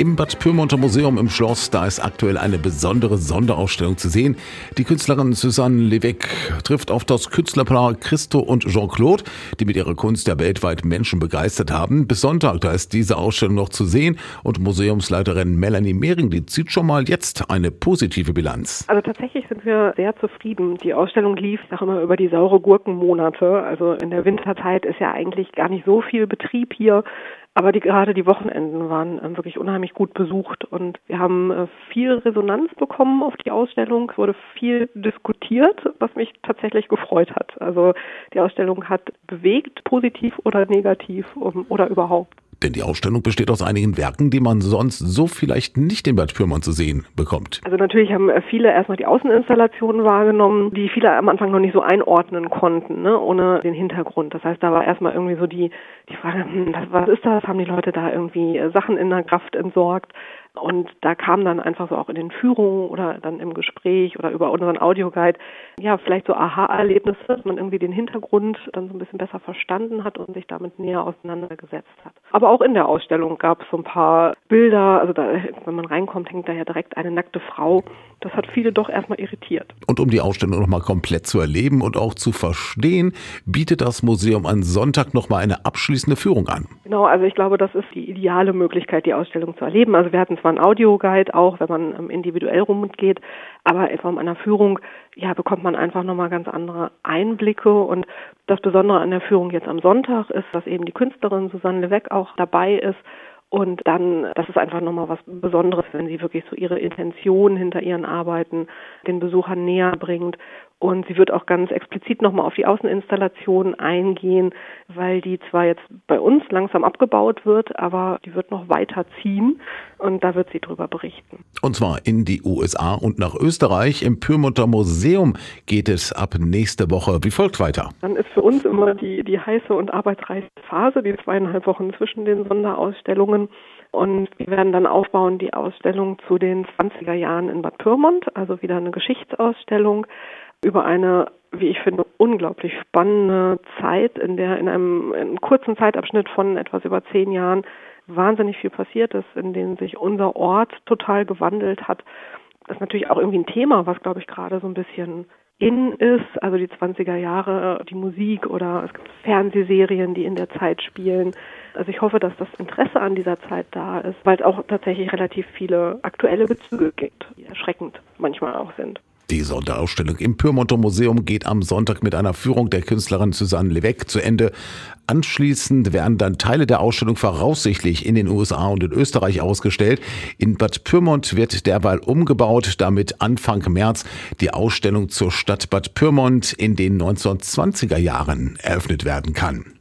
Im Bad Pyrmonter Museum im Schloss, da ist aktuell eine besondere Sonderausstellung zu sehen. Die Künstlerin Susanne Levesque trifft auf das Künstlerpaar Christo und Jean-Claude, die mit ihrer Kunst ja weltweit Menschen begeistert haben. Bis Sonntag, da ist diese Ausstellung noch zu sehen und Museumsleiterin Melanie Mehring, die zieht schon mal jetzt eine positive Bilanz. Also tatsächlich sind wir sehr zufrieden. Die Ausstellung lief, ich immer, über die saure Gurkenmonate. Also in der Winterzeit ist ja eigentlich gar nicht so viel Betrieb hier. Aber die, gerade die Wochenenden waren äh, wirklich unheimlich gut besucht und wir haben äh, viel Resonanz bekommen auf die Ausstellung. Es wurde viel diskutiert, was mich tatsächlich gefreut hat. Also die Ausstellung hat bewegt, positiv oder negativ um, oder überhaupt. Denn die Ausstellung besteht aus einigen Werken, die man sonst so vielleicht nicht in Bad Pyrmont zu sehen bekommt. Also natürlich haben äh, viele erstmal die Außeninstallationen wahrgenommen, die viele am Anfang noch nicht so einordnen konnten, ne, ohne den Hintergrund. Das heißt, da war erstmal irgendwie so die, die Frage, hm, was, ist das? Haben die Leute da irgendwie äh, Sachen in der Kraft entsorgt? Und da kam dann einfach so auch in den Führungen oder dann im Gespräch oder über unseren Audioguide, ja, vielleicht so Aha-Erlebnisse, dass man irgendwie den Hintergrund dann so ein bisschen besser verstanden hat und sich damit näher auseinandergesetzt hat. Aber auch in der Ausstellung gab es so ein paar Bilder, also da, wenn man reinkommt, hängt da ja direkt eine nackte Frau. Das hat viele doch erstmal irritiert. Und um die Ausstellung nochmal komplett zu erleben und auch zu verstehen, bietet das Museum am Sonntag nochmal eine abschließende Führung an. Genau, also ich glaube, das ist die ideale Möglichkeit, die Ausstellung zu erleben. Also wir hatten zwar einen Audioguide auch, wenn man ähm, individuell rumgeht, aber in Form einer Führung, ja, bekommt man einfach nochmal ganz andere Einblicke. Und das Besondere an der Führung jetzt am Sonntag ist, dass eben die Künstlerin Susanne Levesque auch dabei ist. Und dann, das ist einfach nochmal was Besonderes, wenn sie wirklich so ihre Intention hinter ihren Arbeiten den Besuchern näher bringt. Und sie wird auch ganz explizit nochmal auf die Außeninstallation eingehen, weil die zwar jetzt bei uns langsam abgebaut wird, aber die wird noch weiter ziehen und da wird sie drüber berichten. Und zwar in die USA und nach Österreich. Im Pyrmonter Museum geht es ab nächste Woche wie folgt weiter. Dann ist für uns immer die, die heiße und arbeitsreiche Phase, die zweieinhalb Wochen zwischen den Sonderausstellungen. Und wir werden dann aufbauen die Ausstellung zu den 20er Jahren in Bad Pyrmont, also wieder eine Geschichtsausstellung über eine, wie ich finde, unglaublich spannende Zeit, in der in einem, in einem kurzen Zeitabschnitt von etwas über zehn Jahren wahnsinnig viel passiert ist, in dem sich unser Ort total gewandelt hat. Das ist natürlich auch irgendwie ein Thema, was, glaube ich, gerade so ein bisschen in ist, also die 20er Jahre, die Musik oder es gibt Fernsehserien, die in der Zeit spielen. Also ich hoffe, dass das Interesse an dieser Zeit da ist, weil es auch tatsächlich relativ viele aktuelle Bezüge gibt, die erschreckend manchmal auch sind. Die Sonderausstellung im Pyrmonter Museum geht am Sonntag mit einer Führung der Künstlerin Susanne Levesque zu Ende. Anschließend werden dann Teile der Ausstellung voraussichtlich in den USA und in Österreich ausgestellt. In Bad Pyrmont wird derweil umgebaut, damit Anfang März die Ausstellung zur Stadt Bad Pyrmont in den 1920er Jahren eröffnet werden kann.